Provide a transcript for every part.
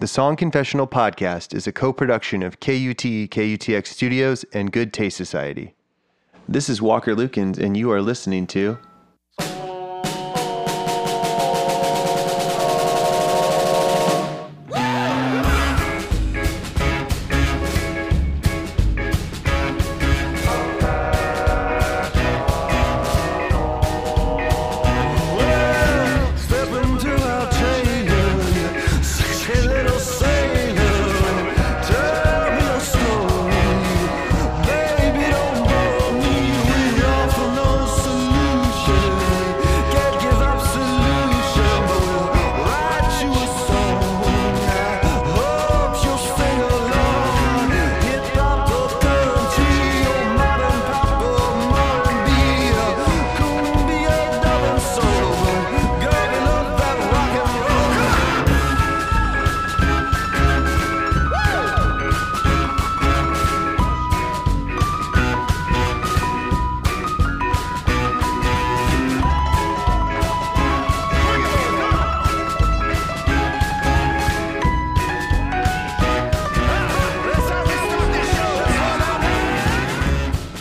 The Song Confessional podcast is a co production of KUT, KUTX Studios, and Good Taste Society. This is Walker Lukens, and you are listening to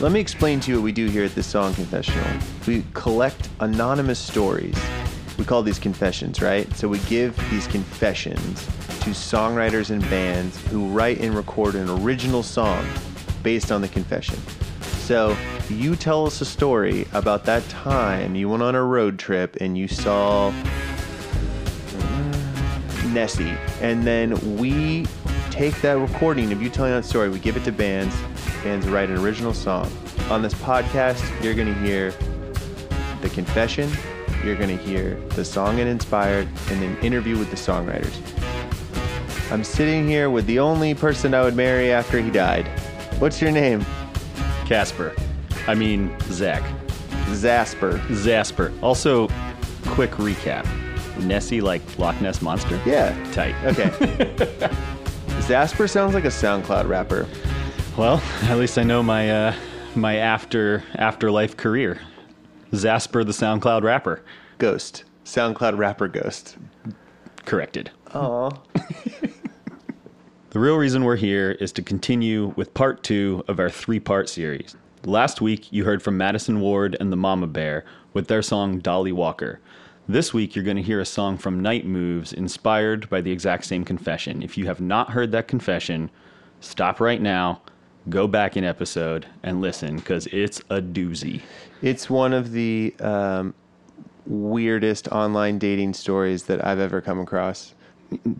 Let me explain to you what we do here at the Song Confessional. We collect anonymous stories. We call these confessions, right? So we give these confessions to songwriters and bands who write and record an original song based on the confession. So you tell us a story about that time you went on a road trip and you saw Nessie, and then we take that recording of you telling that story, we give it to bands, bands write an original song. On this podcast, you're gonna hear the confession, you're gonna hear the song it inspired, and an interview with the songwriters. I'm sitting here with the only person I would marry after he died. What's your name? Casper. I mean, Zach. Zasper. Zasper. Also, quick recap Nessie, like Loch Ness Monster? Yeah. Tight. Okay. Zasper sounds like a SoundCloud rapper. Well, at least I know my uh, my after afterlife career. Zasper, the SoundCloud rapper. Ghost. SoundCloud rapper Ghost. Corrected. Aw. The real reason we're here is to continue with part two of our three part series. Last week, you heard from Madison Ward and the Mama Bear with their song Dolly Walker. This week, you're going to hear a song from Night Moves inspired by the exact same confession. If you have not heard that confession, stop right now, go back an episode, and listen because it's a doozy. It's one of the um, weirdest online dating stories that I've ever come across.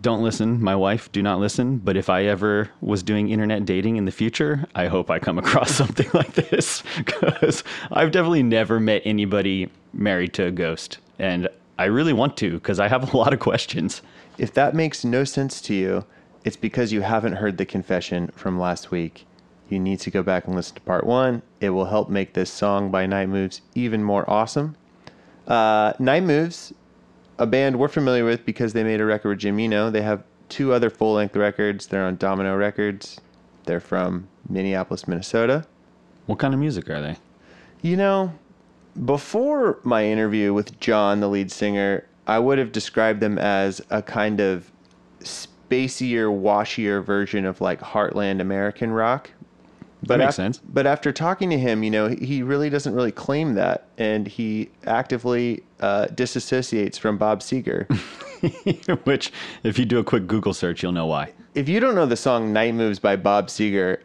Don't listen, my wife, do not listen. But if I ever was doing internet dating in the future, I hope I come across something like this because I've definitely never met anybody married to a ghost. And I really want to because I have a lot of questions. If that makes no sense to you, it's because you haven't heard the confession from last week. You need to go back and listen to part one. It will help make this song by Night Moves even more awesome. Uh, Night Moves, a band we're familiar with because they made a record with Jim Eno. They have two other full length records. They're on Domino Records. They're from Minneapolis, Minnesota. What kind of music are they? You know, before my interview with John, the lead singer, I would have described them as a kind of spacier, washier version of like Heartland American rock. But makes af- sense. But after talking to him, you know, he really doesn't really claim that, and he actively uh, disassociates from Bob Seger. Which, if you do a quick Google search, you'll know why. if you don't know the song "Night Moves" by Bob Seger,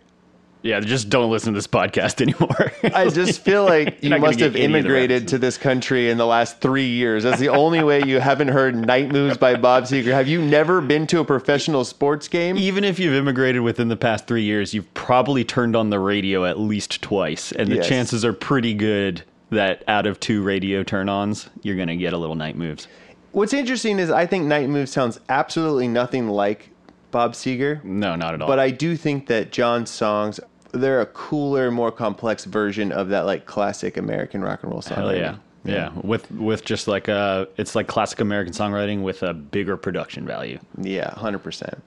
Yeah, just don't listen to this podcast anymore. I just feel like you must have get any other immigrated to this country in the last three years. That's the only way you haven't heard Night Moves by Bob Seger. Have you never been to a professional sports game? Even if you've immigrated within the past three years, you've probably turned on the radio at least twice, and the Yes. chances are pretty good that out of two radio turn-ons, you're gonna get a little night moves. What's interesting is I think Night Moves sounds absolutely nothing like Bob Seger, No, not at all. but I do think that John's songs they're a cooler, more complex version of that like classic American rock and roll song. Hell yeah. Yeah, with with just like a, it's like classic American songwriting with a bigger production value. Yeah, 100%.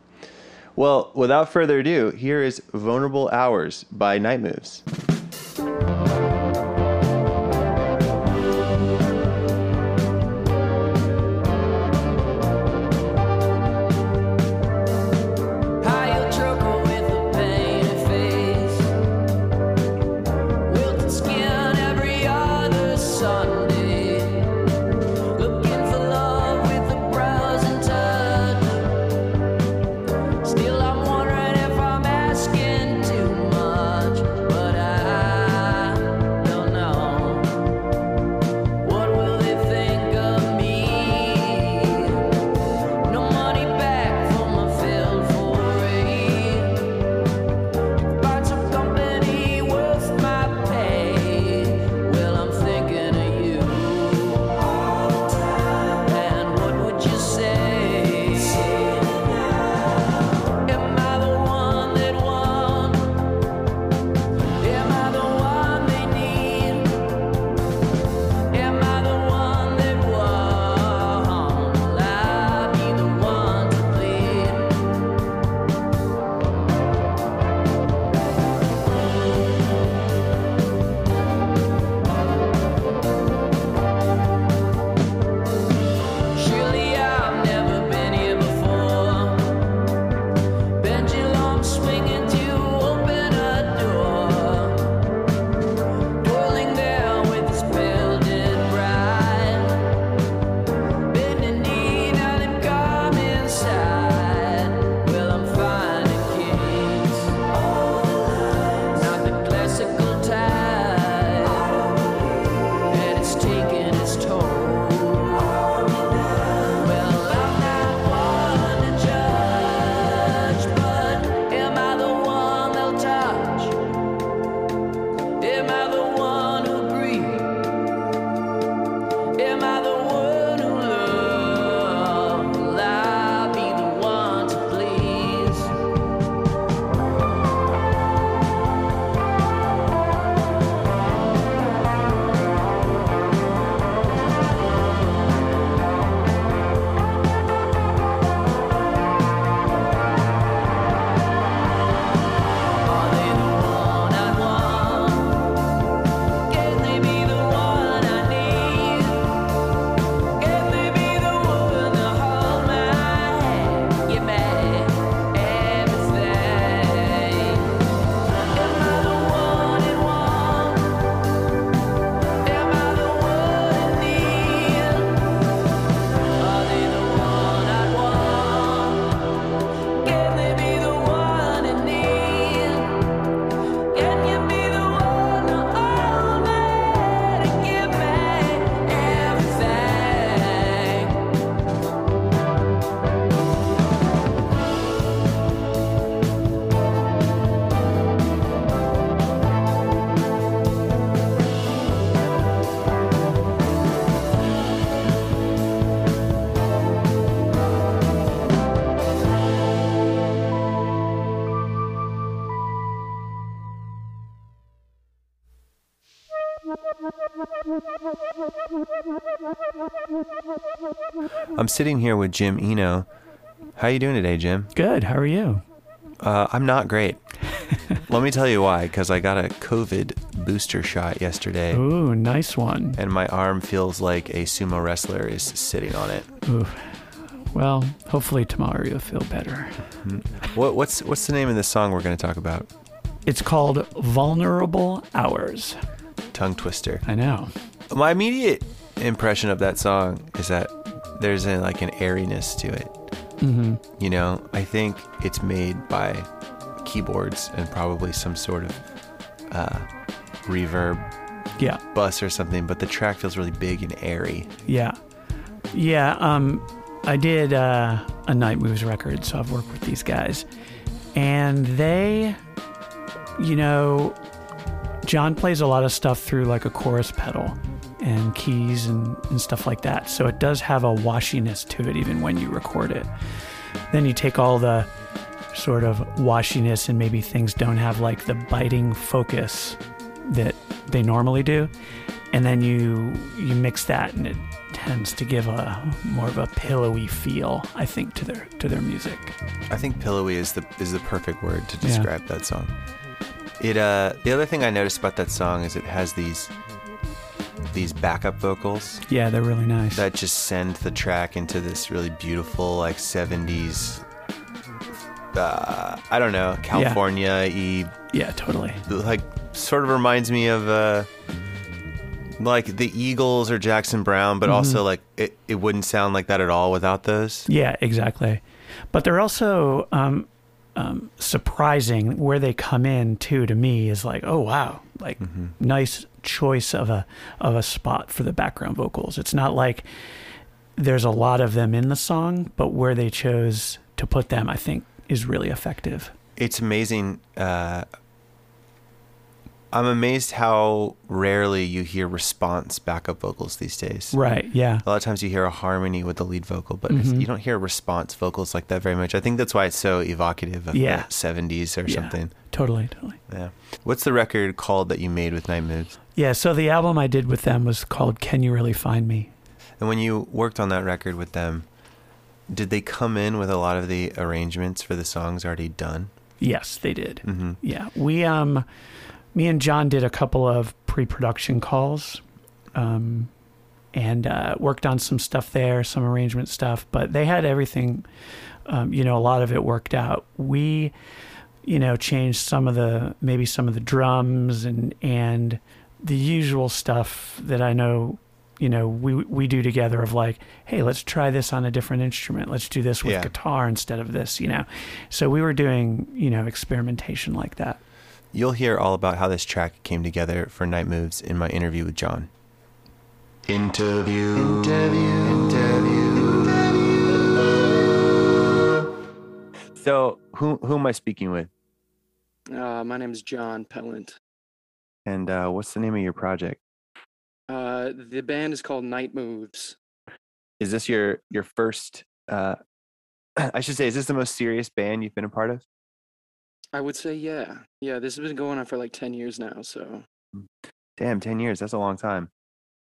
Well, without further ado, here is Vulnerable Hours by Night Moves. I'm sitting here with Jim Eno. How you doing today, Jim? Good. How are you? Uh, I'm not great. Let me tell you why. Because I got a COVID booster shot yesterday. Ooh, nice one. And my arm feels like a sumo wrestler is sitting on it. Ooh. Well, hopefully tomorrow you'll feel better. Mm-hmm. what, what's what's the name of the song we're going to talk about? It's called Vulnerable Hours. Tongue Twister. I know. My immediate impression of that song is that there's a, like an airiness to it. hmm You know, I think it's made by keyboards and probably some sort of uh, reverb Yeah. bus or something, but the track feels really big and airy. Yeah. Yeah. Um, I did uh, a Night Moves record, so I've worked with these guys. And they, you know, John plays a lot of stuff through like a chorus pedal and keys and, and stuff like that. So it does have a washiness to it even when you record it. Then you take all the sort of washiness and maybe things don't have like the biting focus that they normally do and then you you mix that and it tends to give a more of a pillowy feel i think to their to their music I think pillowy is the is the perfect word to Yeah. describe that song. It uh the other thing I noticed about that song is it has these these backup vocals. Yeah they're really nice. That just send the track into this really beautiful like 70s uh I don't know, California y yeah totally. Like sort of reminds me of uh like the Eagles or Jackson Browne, but also like it, it wouldn't sound like that at all without those. yeah exactly. But they're also um, um, surprising where they come in too to me is like oh wow like nice choice of a of a spot for the background vocals it's not like there's a lot of them in the song but where they chose to put them i think is really effective It's amazing. Uh, I'm amazed how rarely you hear response backup vocals these days. right yeah A lot of times you hear a harmony with the lead vocal, but Mhm. you don't hear response vocals like that very much. I think that's why it's so evocative of Yeah. the 70s or Yeah. something. totally totally Yeah. What's the record called that you made with Night Moves? Yeah, so the album I did with them was called Can You Really Find Me? And when you worked on that record with them, did they come in with a lot of the arrangements for the songs already done? Yes, they did. Mm-hmm. Yeah. We um me and John did a couple of pre-production calls um and uh, worked on some stuff there, some arrangement stuff, but they had everything um, you know, a lot of it worked out. We you know, changed some of the maybe some of the drums and and the usual stuff that I know you know we we do together of like hey let's try this on a different instrument let's do this with Yeah. guitar instead of this you know so we were doing you know experimentation like that You'll hear all about how this track came together for Night Moves in my interview with John. Interview. Interview. Interview. So, who who am I speaking with? Uh, my name is John Pelant. And uh, what's the name of your project? Uh, the band is called Night Moves. Is this your your first? Uh, I should say, is this the most serious band you've been a part of? I would say, yeah. Yeah, this has been going on for like 10 years now. So, Damn, ten years. That's a long time.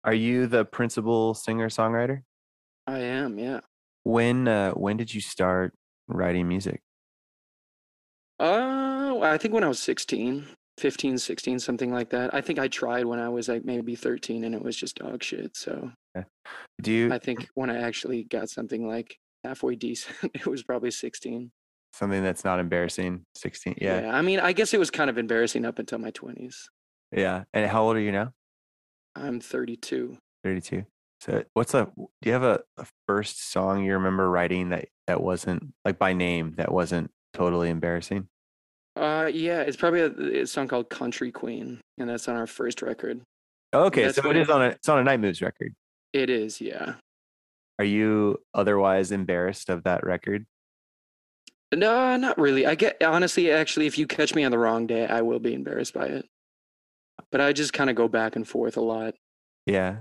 Are you the principal singer songwriter? I am, yeah. When uh, when did you start writing music? Uh, I think when I was 16, 15, 16, something like that. I think I tried when I was like maybe 13 and it was just dog shit. So, Do you I think when I actually got something like halfway decent, it was probably 16. Something that's not embarrassing? Sixteen. Yeah. I mean, I guess it was kind of embarrassing up until my 20s. Yeah. And how old are you now? I'm 32. 32. So what's a do you have a, a first song you remember writing that that wasn't like by name that wasn't totally embarrassing? Uh, yeah, it's probably a, a song called Country Queen, and that's on our first record. Okay, so it is on a it's on a Night Moves record. It is, yeah. Are you otherwise embarrassed of that record? No, not really. I get honestly, actually, if you catch me on the wrong day, I will be embarrassed by it. But I just kind of go back and forth a lot. Yeah.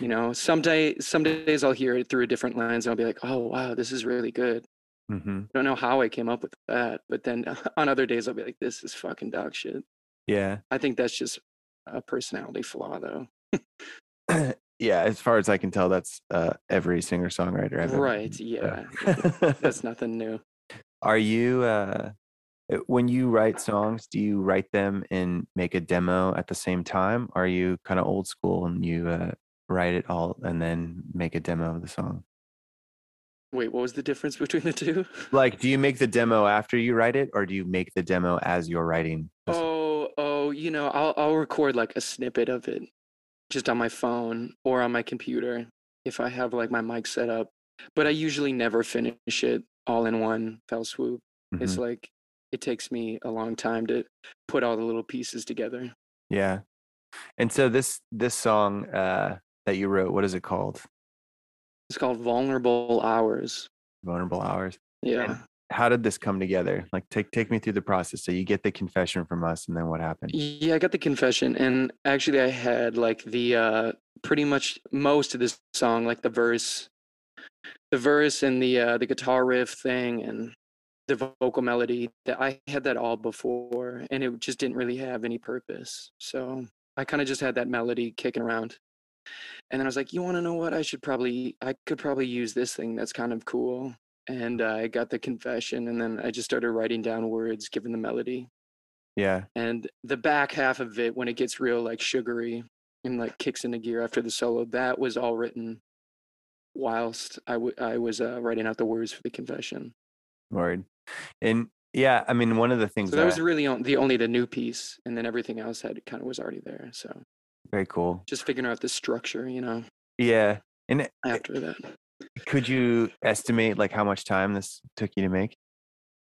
You know, some day, some days I'll hear it through a different lens, and I'll be like, "Oh, wow, this is really good." Mm-hmm. I don't know how I came up with that, but then on other days I'll be like, "This is fucking dog shit." Yeah. I think that's just a personality flaw, though. yeah, as far as I can tell, that's uh, every singer songwriter ever Right. Yeah. That's nothing new. Are you uh, uh, when you write songs? Do you write them and make a demo at the same time? Are you kind of old school and you uh, write it all and then make a demo of the song? Wait, what was the difference between the two? Like, do you make the demo after you write it, or do you make the demo as you're writing? Oh, oh, you know, I'll I'll record like a snippet of it just on my phone or on my computer if I have like my mic set up. But I usually never finish it all in one fell swoop. It's Mhm. like it takes me a long time to put all the little pieces together. Yeah. And so this this song uh, that you wrote, what is it called? It's called Vulnerable Hours. Vulnerable Hours. Yeah. How did this come together? Like, take take me through the process. So you get the confession from us, and then what happened? Yeah, I got the confession, and actually, I had like the uh, pretty much most of this song, like the verse, the verse and the uh, the guitar riff thing, and the vocal melody. That I had that all before, and it just didn't really have any purpose. So I kind of just had that melody kicking around, and then I was like, you want to know what? I should probably, I could probably use this thing that's kind of cool. And uh, I got the confession, and then I just started writing down words, given the melody Yeah. and the back half of it when it gets real like sugary and like kicks into gear after the solo that was all written whilst I w- I was uh, writing out the words for the confession Word. And yeah, I mean, one of the things so that was really on, the only the new piece and then everything else had kind of was already there so very cool. just figuring out the structure you know Yeah. And after that could you estimate like how much time this took you to make?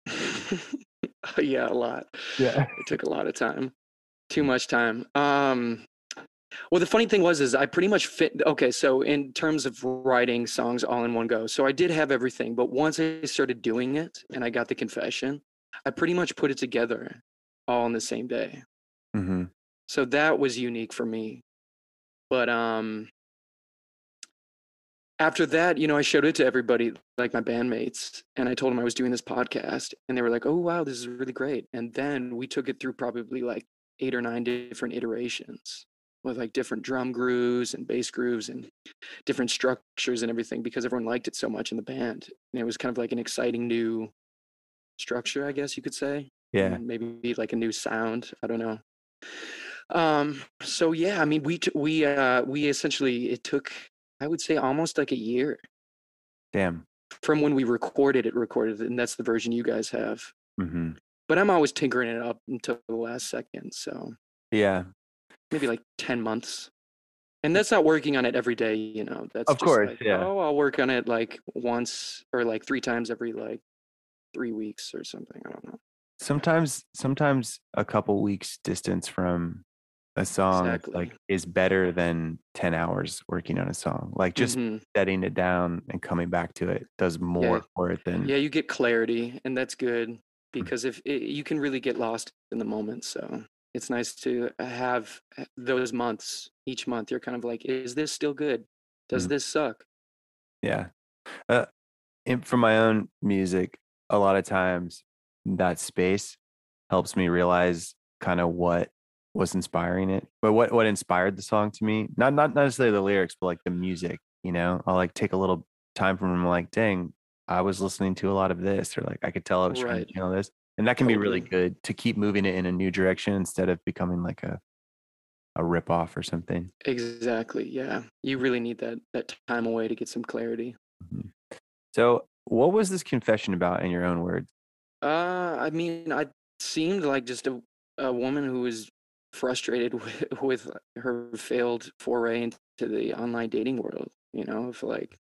yeah a lot Yeah. it took a lot of time too much time um well the funny thing was is i pretty much fit okay so in terms of writing songs all in one go so i did have everything but once i started doing it and i got the confession i pretty much put it together all in the same day. Hmm so that was unique for me. But um after that you know i showed it to everybody like my bandmates and i told them i was doing this podcast and they were like oh wow this is really great. And then we took it through probably like eight or nine different iterations with like different drum grooves and bass grooves and different structures and everything because everyone liked it so much in the band and it was kind of like an exciting new structure i guess you could say Yeah. and maybe like a new sound i don't know um so yeah i mean we t- we uh we essentially it took i would say almost like a year Damn. from when we recorded it recorded and that's the version you guys have hmm but i'm always tinkering it up until the last second so Yeah. Maybe like 10 months and that's not working on it every day you know that's Of course, like, yeah. oh i'll work on it like once or like three times every like three weeks or something i don't know Sometimes, sometimes a couple weeks distance from a song Exactly. like is better than 10 hours working on a song. Like just Mhm. setting it down and coming back to it does more for it than yeah you get clarity and that's good because if it, you can really get lost in the moment so it's nice to have uh, those months each month you're kind of like is this still good does Mhm. this suck Yeah. Uh, for my own music, a lot of times that space helps me realize kind of what was inspiring it, but what what inspired the song to me. Not not necessarily the lyrics, but like the music. You know, I'll like take a little time from them, like, dang, I was listening to a lot of this, or like I could tell I was trying Right. to channel this, and that can be really good to keep moving it in a new direction instead of becoming like a a rip off or something. exactly yeah. You really need that that time away to get some clarity. So, what was this confession about in your own words? uh i mean i seemed like just a, a woman who was frustrated with, with her failed foray into the online dating world you know of like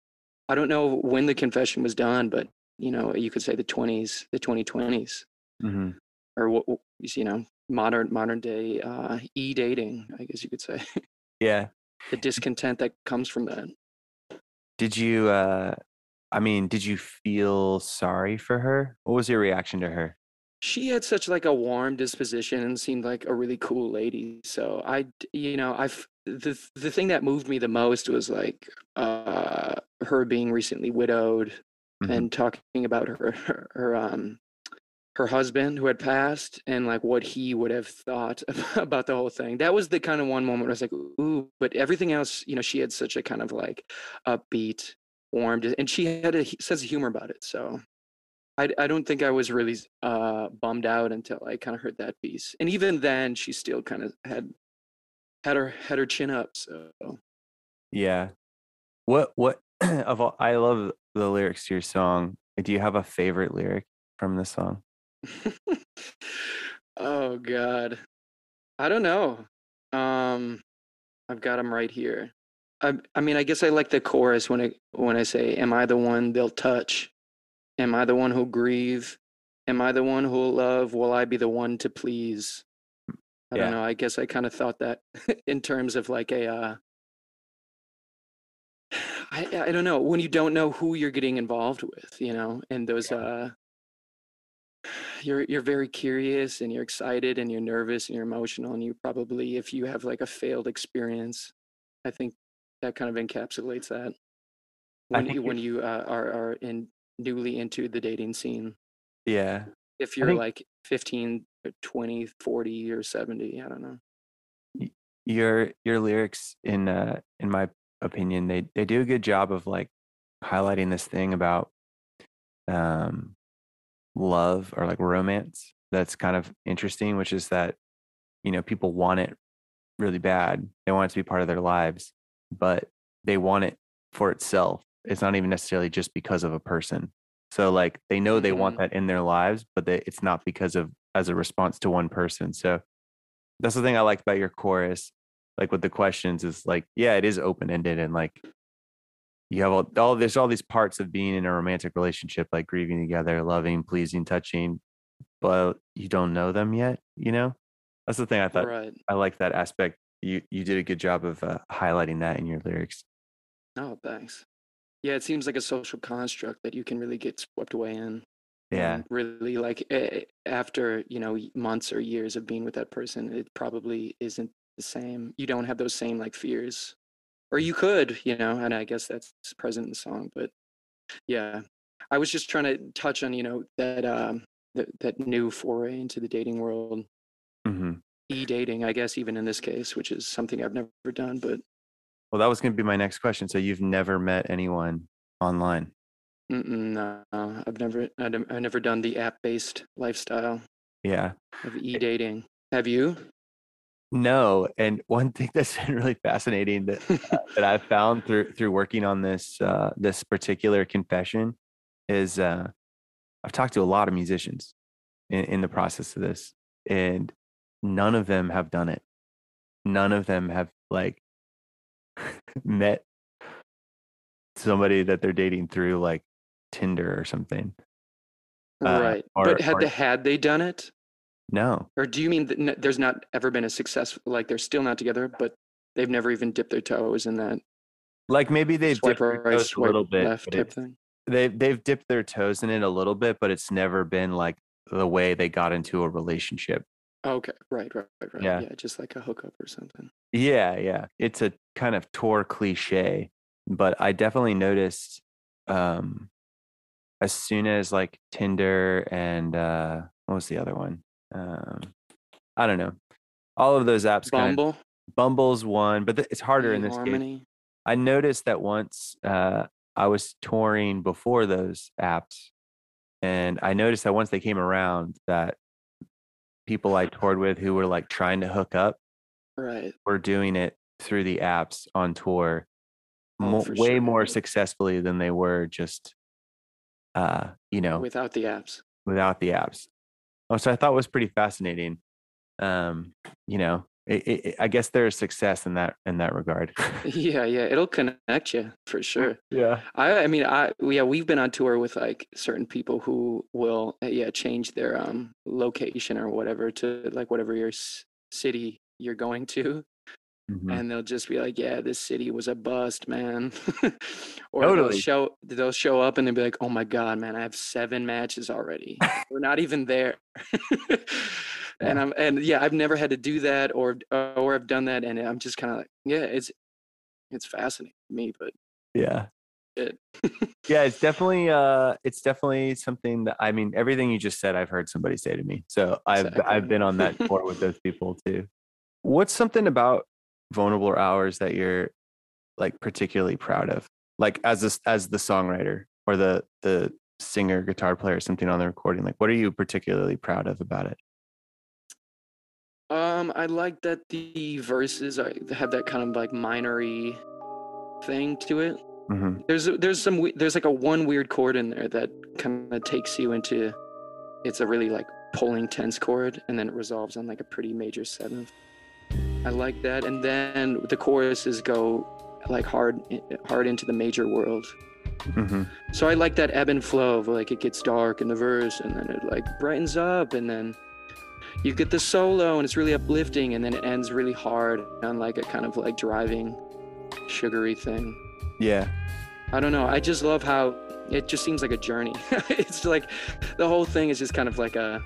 i don't know when the confession was done but you know you could say the 20s the 2020s hmm or what you know modern modern day uh e-dating i guess you could say Yeah. the discontent that comes from that Did you uh I mean, did you feel sorry for her? What was your reaction to her? she had such like a warm disposition and seemed like a really cool lady so I, you know I've the the thing that moved me the most was like uh her being recently widowed Mhm. and talking about her, her her um her husband who had passed and like what he would have thought about the whole thing. That was the kind of one moment where I was like, ooh, but everything else, you know, she had such a kind of like upbeat, warm, and she had a sense of humor about it. So I, I don't think I was really uh, bummed out until I kind of heard that piece. And even then, she still kind of had had her had her chin up. So Yeah. What what of all I love the lyrics to your song. Do you have a favorite lyric from the song? oh God, I don't know. Um, I've got them right here. I I mean, I guess I like the chorus when I when I say, "Am I the one they'll touch? Am I the one who'll grieve? Am I the one who'll love? Will I be the one to please?" I Yeah. don't know. I guess I kind of thought that in terms of like a. Uh, I I don't know when you don't know who you're getting involved with, you know, and those uh you're you're very curious and you're excited and you're nervous and you're emotional and you probably if you have like a failed experience i think that kind of encapsulates that when you when you're- uh, are are in newly into the dating scene Yeah. if you're think- like 15 or 20 40 or 70 i don't know Your your lyrics in uh in my opinion, they they do a good job of like highlighting this thing about um love or like romance that's kind of interesting, which is that you know, people want it really bad. They want it to be part of their lives, but they want it for itself. It's not even necessarily just because of a person. So like they know they want Mhm. that in their lives, but they, it's not because of as a response to one person. So that's the thing I liked about your chorus, like with the questions is like, yeah, it is open ended and like you have all, all there's all these parts of being in a romantic relationship, like grieving together, loving, pleasing, touching, but you don't know them yet. You know, that's the thing I thought. right I like that aspect. You you did a good job of uh, highlighting that in your lyrics. oh thanks yeah it seems like a social construct that you can really get swept away in Yeah, really like eh, after you know months or years of being with that person it probably isn't the same you don't have those same like fears or you could you know and i guess that's present in the song but yeah i was just trying to touch on you know that um that, that new foray into the dating world hmm e-dating i guess even in this case which is something i've never done but Well, that was going to be my next question. So you've never met anyone online? mm-mm, no i've never I've never done the app-based lifestyle Yeah. of e-dating have you No, and one thing that's been really fascinating that that I've found through through working on this uh, this particular confession is uh, I've talked to a lot of musicians in, in the process of this, and none of them have done it. None of them have like met somebody that they're dating through like Tinder or something. Uh, right or- but had or- they had they done it No, or do you mean that n- there's not ever been a success like they're still not together but they've never even dipped their toes in that like maybe they've dipped their right toes a little bit, left type it- thing they've they've dipped their toes in it a little bit, but it's never been like the way they got into a relationship. okay right right right, right. Yeah. yeah just like a hookup or something Yeah, yeah. It's a kind of tour cliche, but I definitely noticed um as soon as like Tinder and uh what was the other one? Um I don't know. All of those apps bumble Bumble's one, but th- it's harder in this case. I noticed that once uh, I was touring before those apps, and I noticed that once they came around, that people I toured with who were like trying to hook up right were doing it through the apps on tour, Oh, mo- way sure. more successfully than they were just, uh, you know, without the apps without the apps. Oh, so I thought was pretty fascinating. Um, you know, it, it, I guess there's success in that in that regard. yeah yeah it'll connect you for sure yeah. I, I mean, I yeah, we've been on tour with like certain people who will uh, yeah change their um location or whatever to like whatever your s- city you're going to, Mhm. and they'll just be like, yeah, this city was a bust, man. or Totally. they'll show they'll show up and they'll be like, oh my god, man, I have seven matches already. We're not even there. and I'm and yeah, I've never had to do that or or I've done that, and I'm just kind of like, yeah, it's it's fascinating to me, but Yeah. shit. Yeah, it's definitely uh it's definitely something that I mean everything you just said I've heard somebody say to me. So I've Exactly. I've been on that tour with those people too. What's something about vulnerable hours that you're like particularly proud of? Like as a, as the songwriter or the the singer, guitar player, something on the recording. Like what are you particularly proud of about it? Um, I like that the verses are, have that kind of like minory thing to it. hmm There's there's some there's like a one weird chord in there that kind of takes you into it's a really like pulling tense chord and then it resolves on like a pretty major seventh. I like that and then the choruses go like hard hard into the major world. hmm So I like that ebb and flow of like it gets dark in the verse and then it like brightens up and then you get the solo and it's really uplifting and then it ends really hard on like a kind of like driving sugary thing. Yeah. I don't know. I just love how it just seems like a journey. it's like the whole thing is just kind of like a.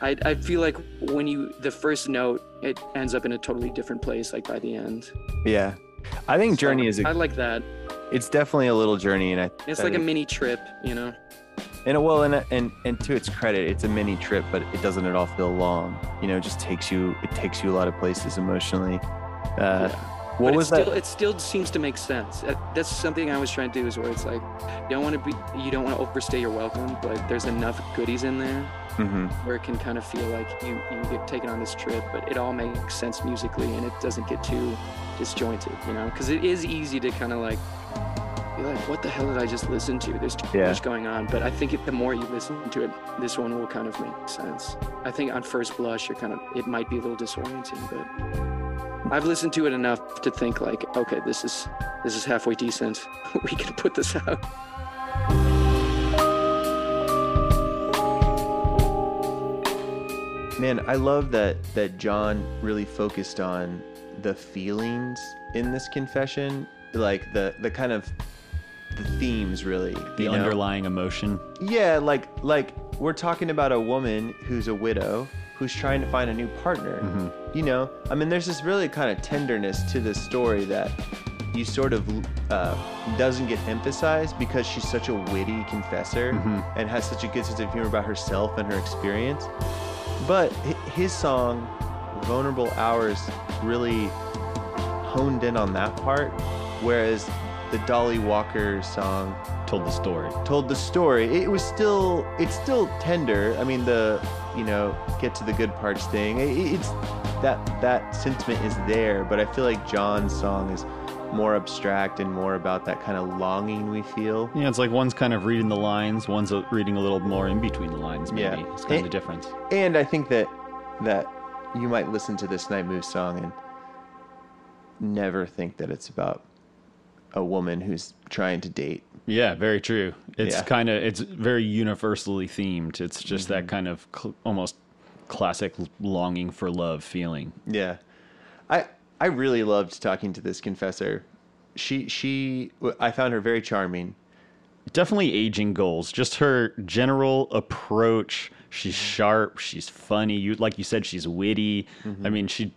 I I feel like when you the first note it ends up in a totally different place like by the end. Yeah. I think So, Journey is I a, like that. it's definitely a little journey and I It's I like a mini trip, you know. And well, and and and to its credit, it's a mini trip, but it doesn't at all feel long. You know, it just takes you. It takes you a lot of places emotionally. Uh, Yeah. What but was it still, that? It still seems to make sense. Uh, That's something I was trying to do is where it's like, you don't want to be, you don't want to overstay your welcome, but there's enough goodies in there hmm where it can kind of feel like you, you get taken on this trip, but it all makes sense musically and it doesn't get too disjointed, you know? Because it is easy to kind of like be like, what the hell did I just listen to? There's too Yeah. much going on. But I think if the more you listen to it, this one will kind of make sense. I think on first blush, you're kind of, it might be a little disorienting, but I've listened to it enough to think like, okay, this is this is halfway decent. we can put this out. Man, I love that that John really focused on the feelings in this confession, like the the kind of the themes, really. The you know? underlying emotion. Yeah, like like we're talking about a woman who's a widow who's trying to find a new partner. You know, I mean, there's this really kind of tenderness to this story that you sort of uh, doesn't get emphasized because she's such a witty confessor and has such a good sense of humor about herself and her experience. But his song, "Vulnerable Hours," really honed in on that part, whereas the Dolly Walker song Told the story. told the story. It was still it's still tender. I mean the you know get to the good parts thing. It, it's that that sentiment is there, but I feel like John's song is more abstract and more about that kind of longing we feel. Yeah, it's like one's kind of reading the lines, one's reading a little more in between the lines. Maybe Yeah. it's kind of Eh, the difference. And I think that that you might listen to this Night Move song and never think that it's about a woman who's trying to date. Yeah, very true. It's Yeah. Mm-hmm. kind of it's very universally themed. It's just that kind of cl- almost classic longing for love feeling. Yeah, I I really loved talking to this confessor. She she I found her very charming. Definitely aging goals. Just her general approach. She's sharp. She's funny. You like you said, she's witty. I mean, she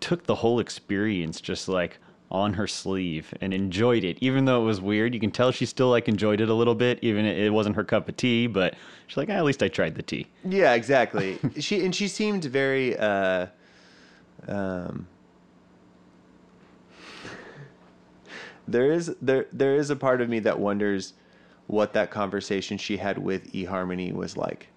took the whole experience just like on her sleeve and enjoyed it. Even though it was weird, you can tell she still like enjoyed it a little bit. Even it it wasn't her cup of tea, but she's like, "Ah, at least I tried the tea. Yeah, exactly. she and she seemed very. Uh, um, there is there there is a part of me that wonders what that conversation she had with eHarmony was like.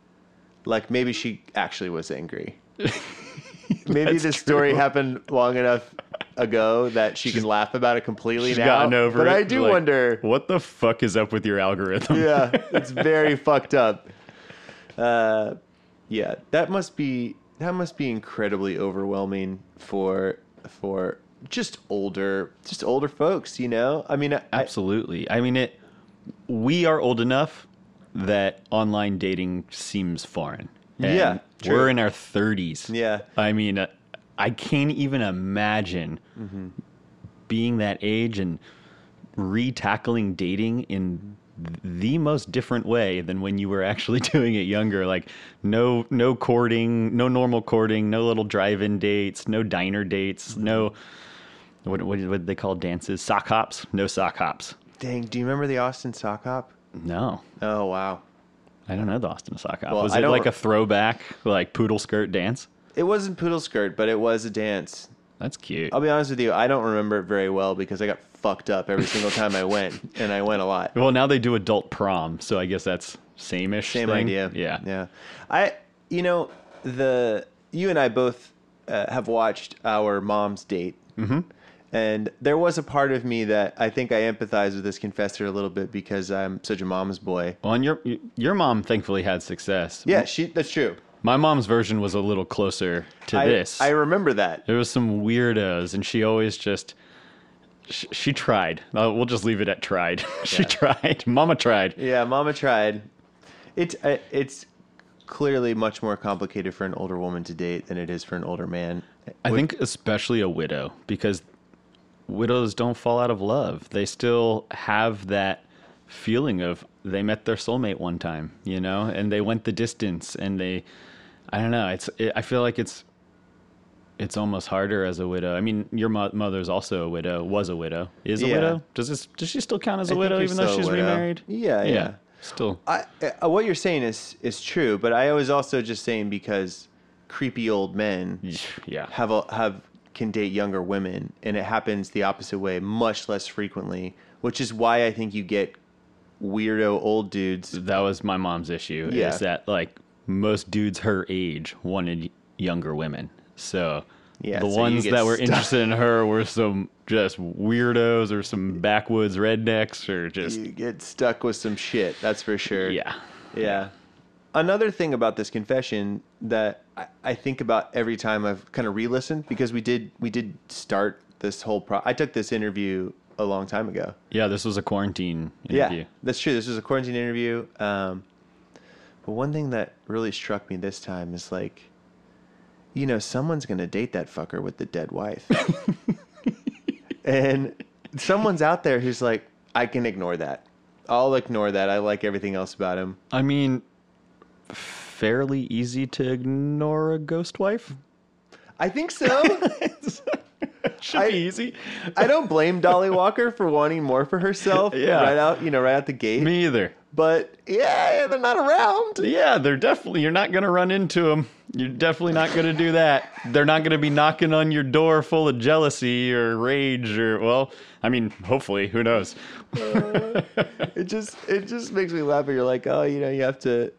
Like maybe she actually was angry. maybe this story happened long enough ago that she can laugh about it completely She's now. gotten over but it. I do Like, wonder. what the fuck is up with your algorithm. yeah, it's very fucked up. Uh, yeah, that must be that must be incredibly overwhelming for for just older just older folks. You know, I mean, I, Absolutely. I mean, it. We are old enough that online dating seems foreign. And Yeah, true. we're in our thirties. Yeah. I mean, uh, I can't even imagine Mm-hmm. being that age and re-tackling dating in the most different way than when you were actually doing it younger like no no courting no normal courting no little drive-in dates no diner dates Mm-hmm. no what, what what did they call dances sock hops no sock hops Dang, do you remember the Austin sock hop? No, Oh wow. I don't know the Austin sock hop. Well, Was I it like a throwback, like poodle skirt dance? It wasn't poodle skirt, but it was a dance. That's cute. I'll be honest with you, I don't remember it very well because I got fucked up every single time I went, and I went a lot. Well, now they do adult prom, so I guess that's same-ish. Same thing. idea. Yeah. yeah. I, you know, the you and I both uh, have watched our mom's date, mm-hmm. And there was a part of me that I think I empathize with this confessor a little bit because I'm such a mom's boy. Well, and your your mom thankfully had success. Yeah, she. That's true. My mom's version was a little closer to I, this. I remember that. there was some weirdos, and she always just. She, she tried. Uh, we'll just leave it at tried. she Yeah. tried. Mama tried. Yeah, Mama tried. It's uh, it's clearly much more complicated for an older woman to date than it is for an older man. I think especially a widow because widows don't fall out of love. They still have that feeling of they met their soulmate one time, you know, and they went the distance and they I don't know, it's it, I feel like it's it's almost harder as a widow. I mean, your mo- mother's also a widow, was a widow, is a Yeah. widow. Does this does she still count as a I widow even though she's remarried? Yeah, yeah. Still. I, uh, what you're saying is is true, but I was also just saying because creepy old men Yeah. have a, have can date younger women, and it happens the opposite way much less frequently, which is why I think you get weirdo old dudes. that was my mom's issue Yeah. is that like most dudes her age wanted younger women so Yeah, the so ones that were stuck. interested in her were some just weirdos or some backwoods rednecks or just You get stuck with some shit, that's for sure. yeah Yeah. Another thing about this confession that I, I think about every time I've kind of re-listened because we did we did start this whole pro. I took this interview a long time ago. yeah this was a quarantine interview Yeah, that's true. This was a quarantine interview. Um, but one thing that really struck me this time is like, you know, someone's gonna date that fucker with the dead wife, and someone's out there who's like, I can ignore that. I'll ignore that. I like everything else about him. i mean fairly easy to ignore a ghost wife I think so. should I- be easy I don't blame Dolly Walker for wanting more for herself. Yeah. Right out, you know, right out the gate. me either But yeah, they're not around. Yeah, they're definitely, you're not going to run into them. You're definitely not going to do that. They're not going to be knocking on your door full of jealousy or rage or, well, I mean, hopefully, who knows? Uh, it just it just makes me laugh. But you're like, oh, you know, you have to.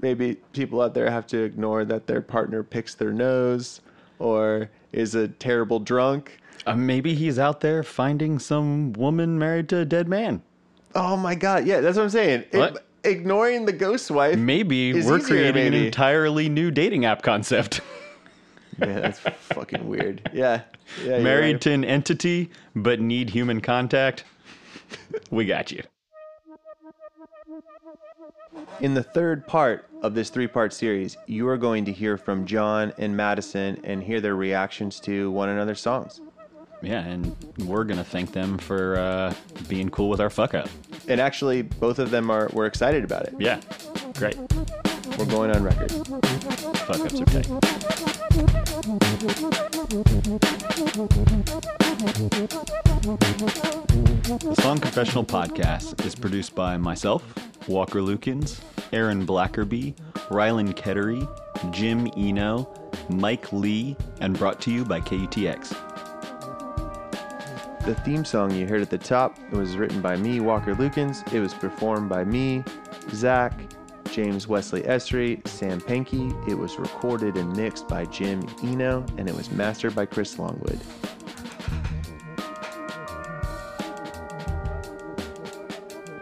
Maybe people out there have to ignore that their partner picks their nose, or is a terrible drunk. Uh, maybe he's out there finding some woman married to a dead man. Oh my god, yeah, that's what I'm saying. What? ignoring the ghost wife. Maybe we're easier, creating an entirely new dating app concept. Man, that's fucking weird. Yeah, yeah. married right. to an entity, but need human contact. We got you. In the third part of this three part series, you are going to hear from John and Madison and hear their reactions to one another's songs. Yeah, and we're going to thank them for uh, being cool with our fuck up. And actually, both of them are were excited about it. Yeah, great. We're going on record. Fuck ups are tight. The Song Confessional Podcast is produced by myself, Walker Lukens, Aaron Blackerby, Rylan Kettery, Jim Eno, Mike Lee, and brought to you by KUTX. The theme song you heard at the top was written by me, Walker Lukens. It was performed by me, Zach, James Wesley Esri, Sam Penke. It was recorded and mixed by Jim Eno, and it was mastered by Chris Longwood.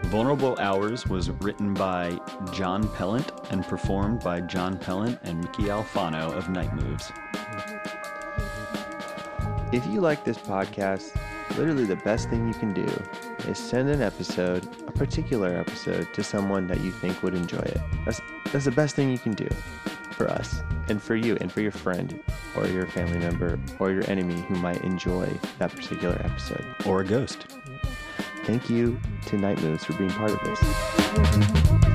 Vulnerable Hours was written by John Pelant and performed by John Pelant and Mickey Alfano of Night Moves. If you like this podcast, literally the best thing you can do is send an episode, a particular episode, to someone that you think would enjoy it. That's that's the best thing you can do for us and for you and for your friend or your family member or your enemy who might enjoy that particular episode. Or a ghost. Thank you to Night Moves for being part of this.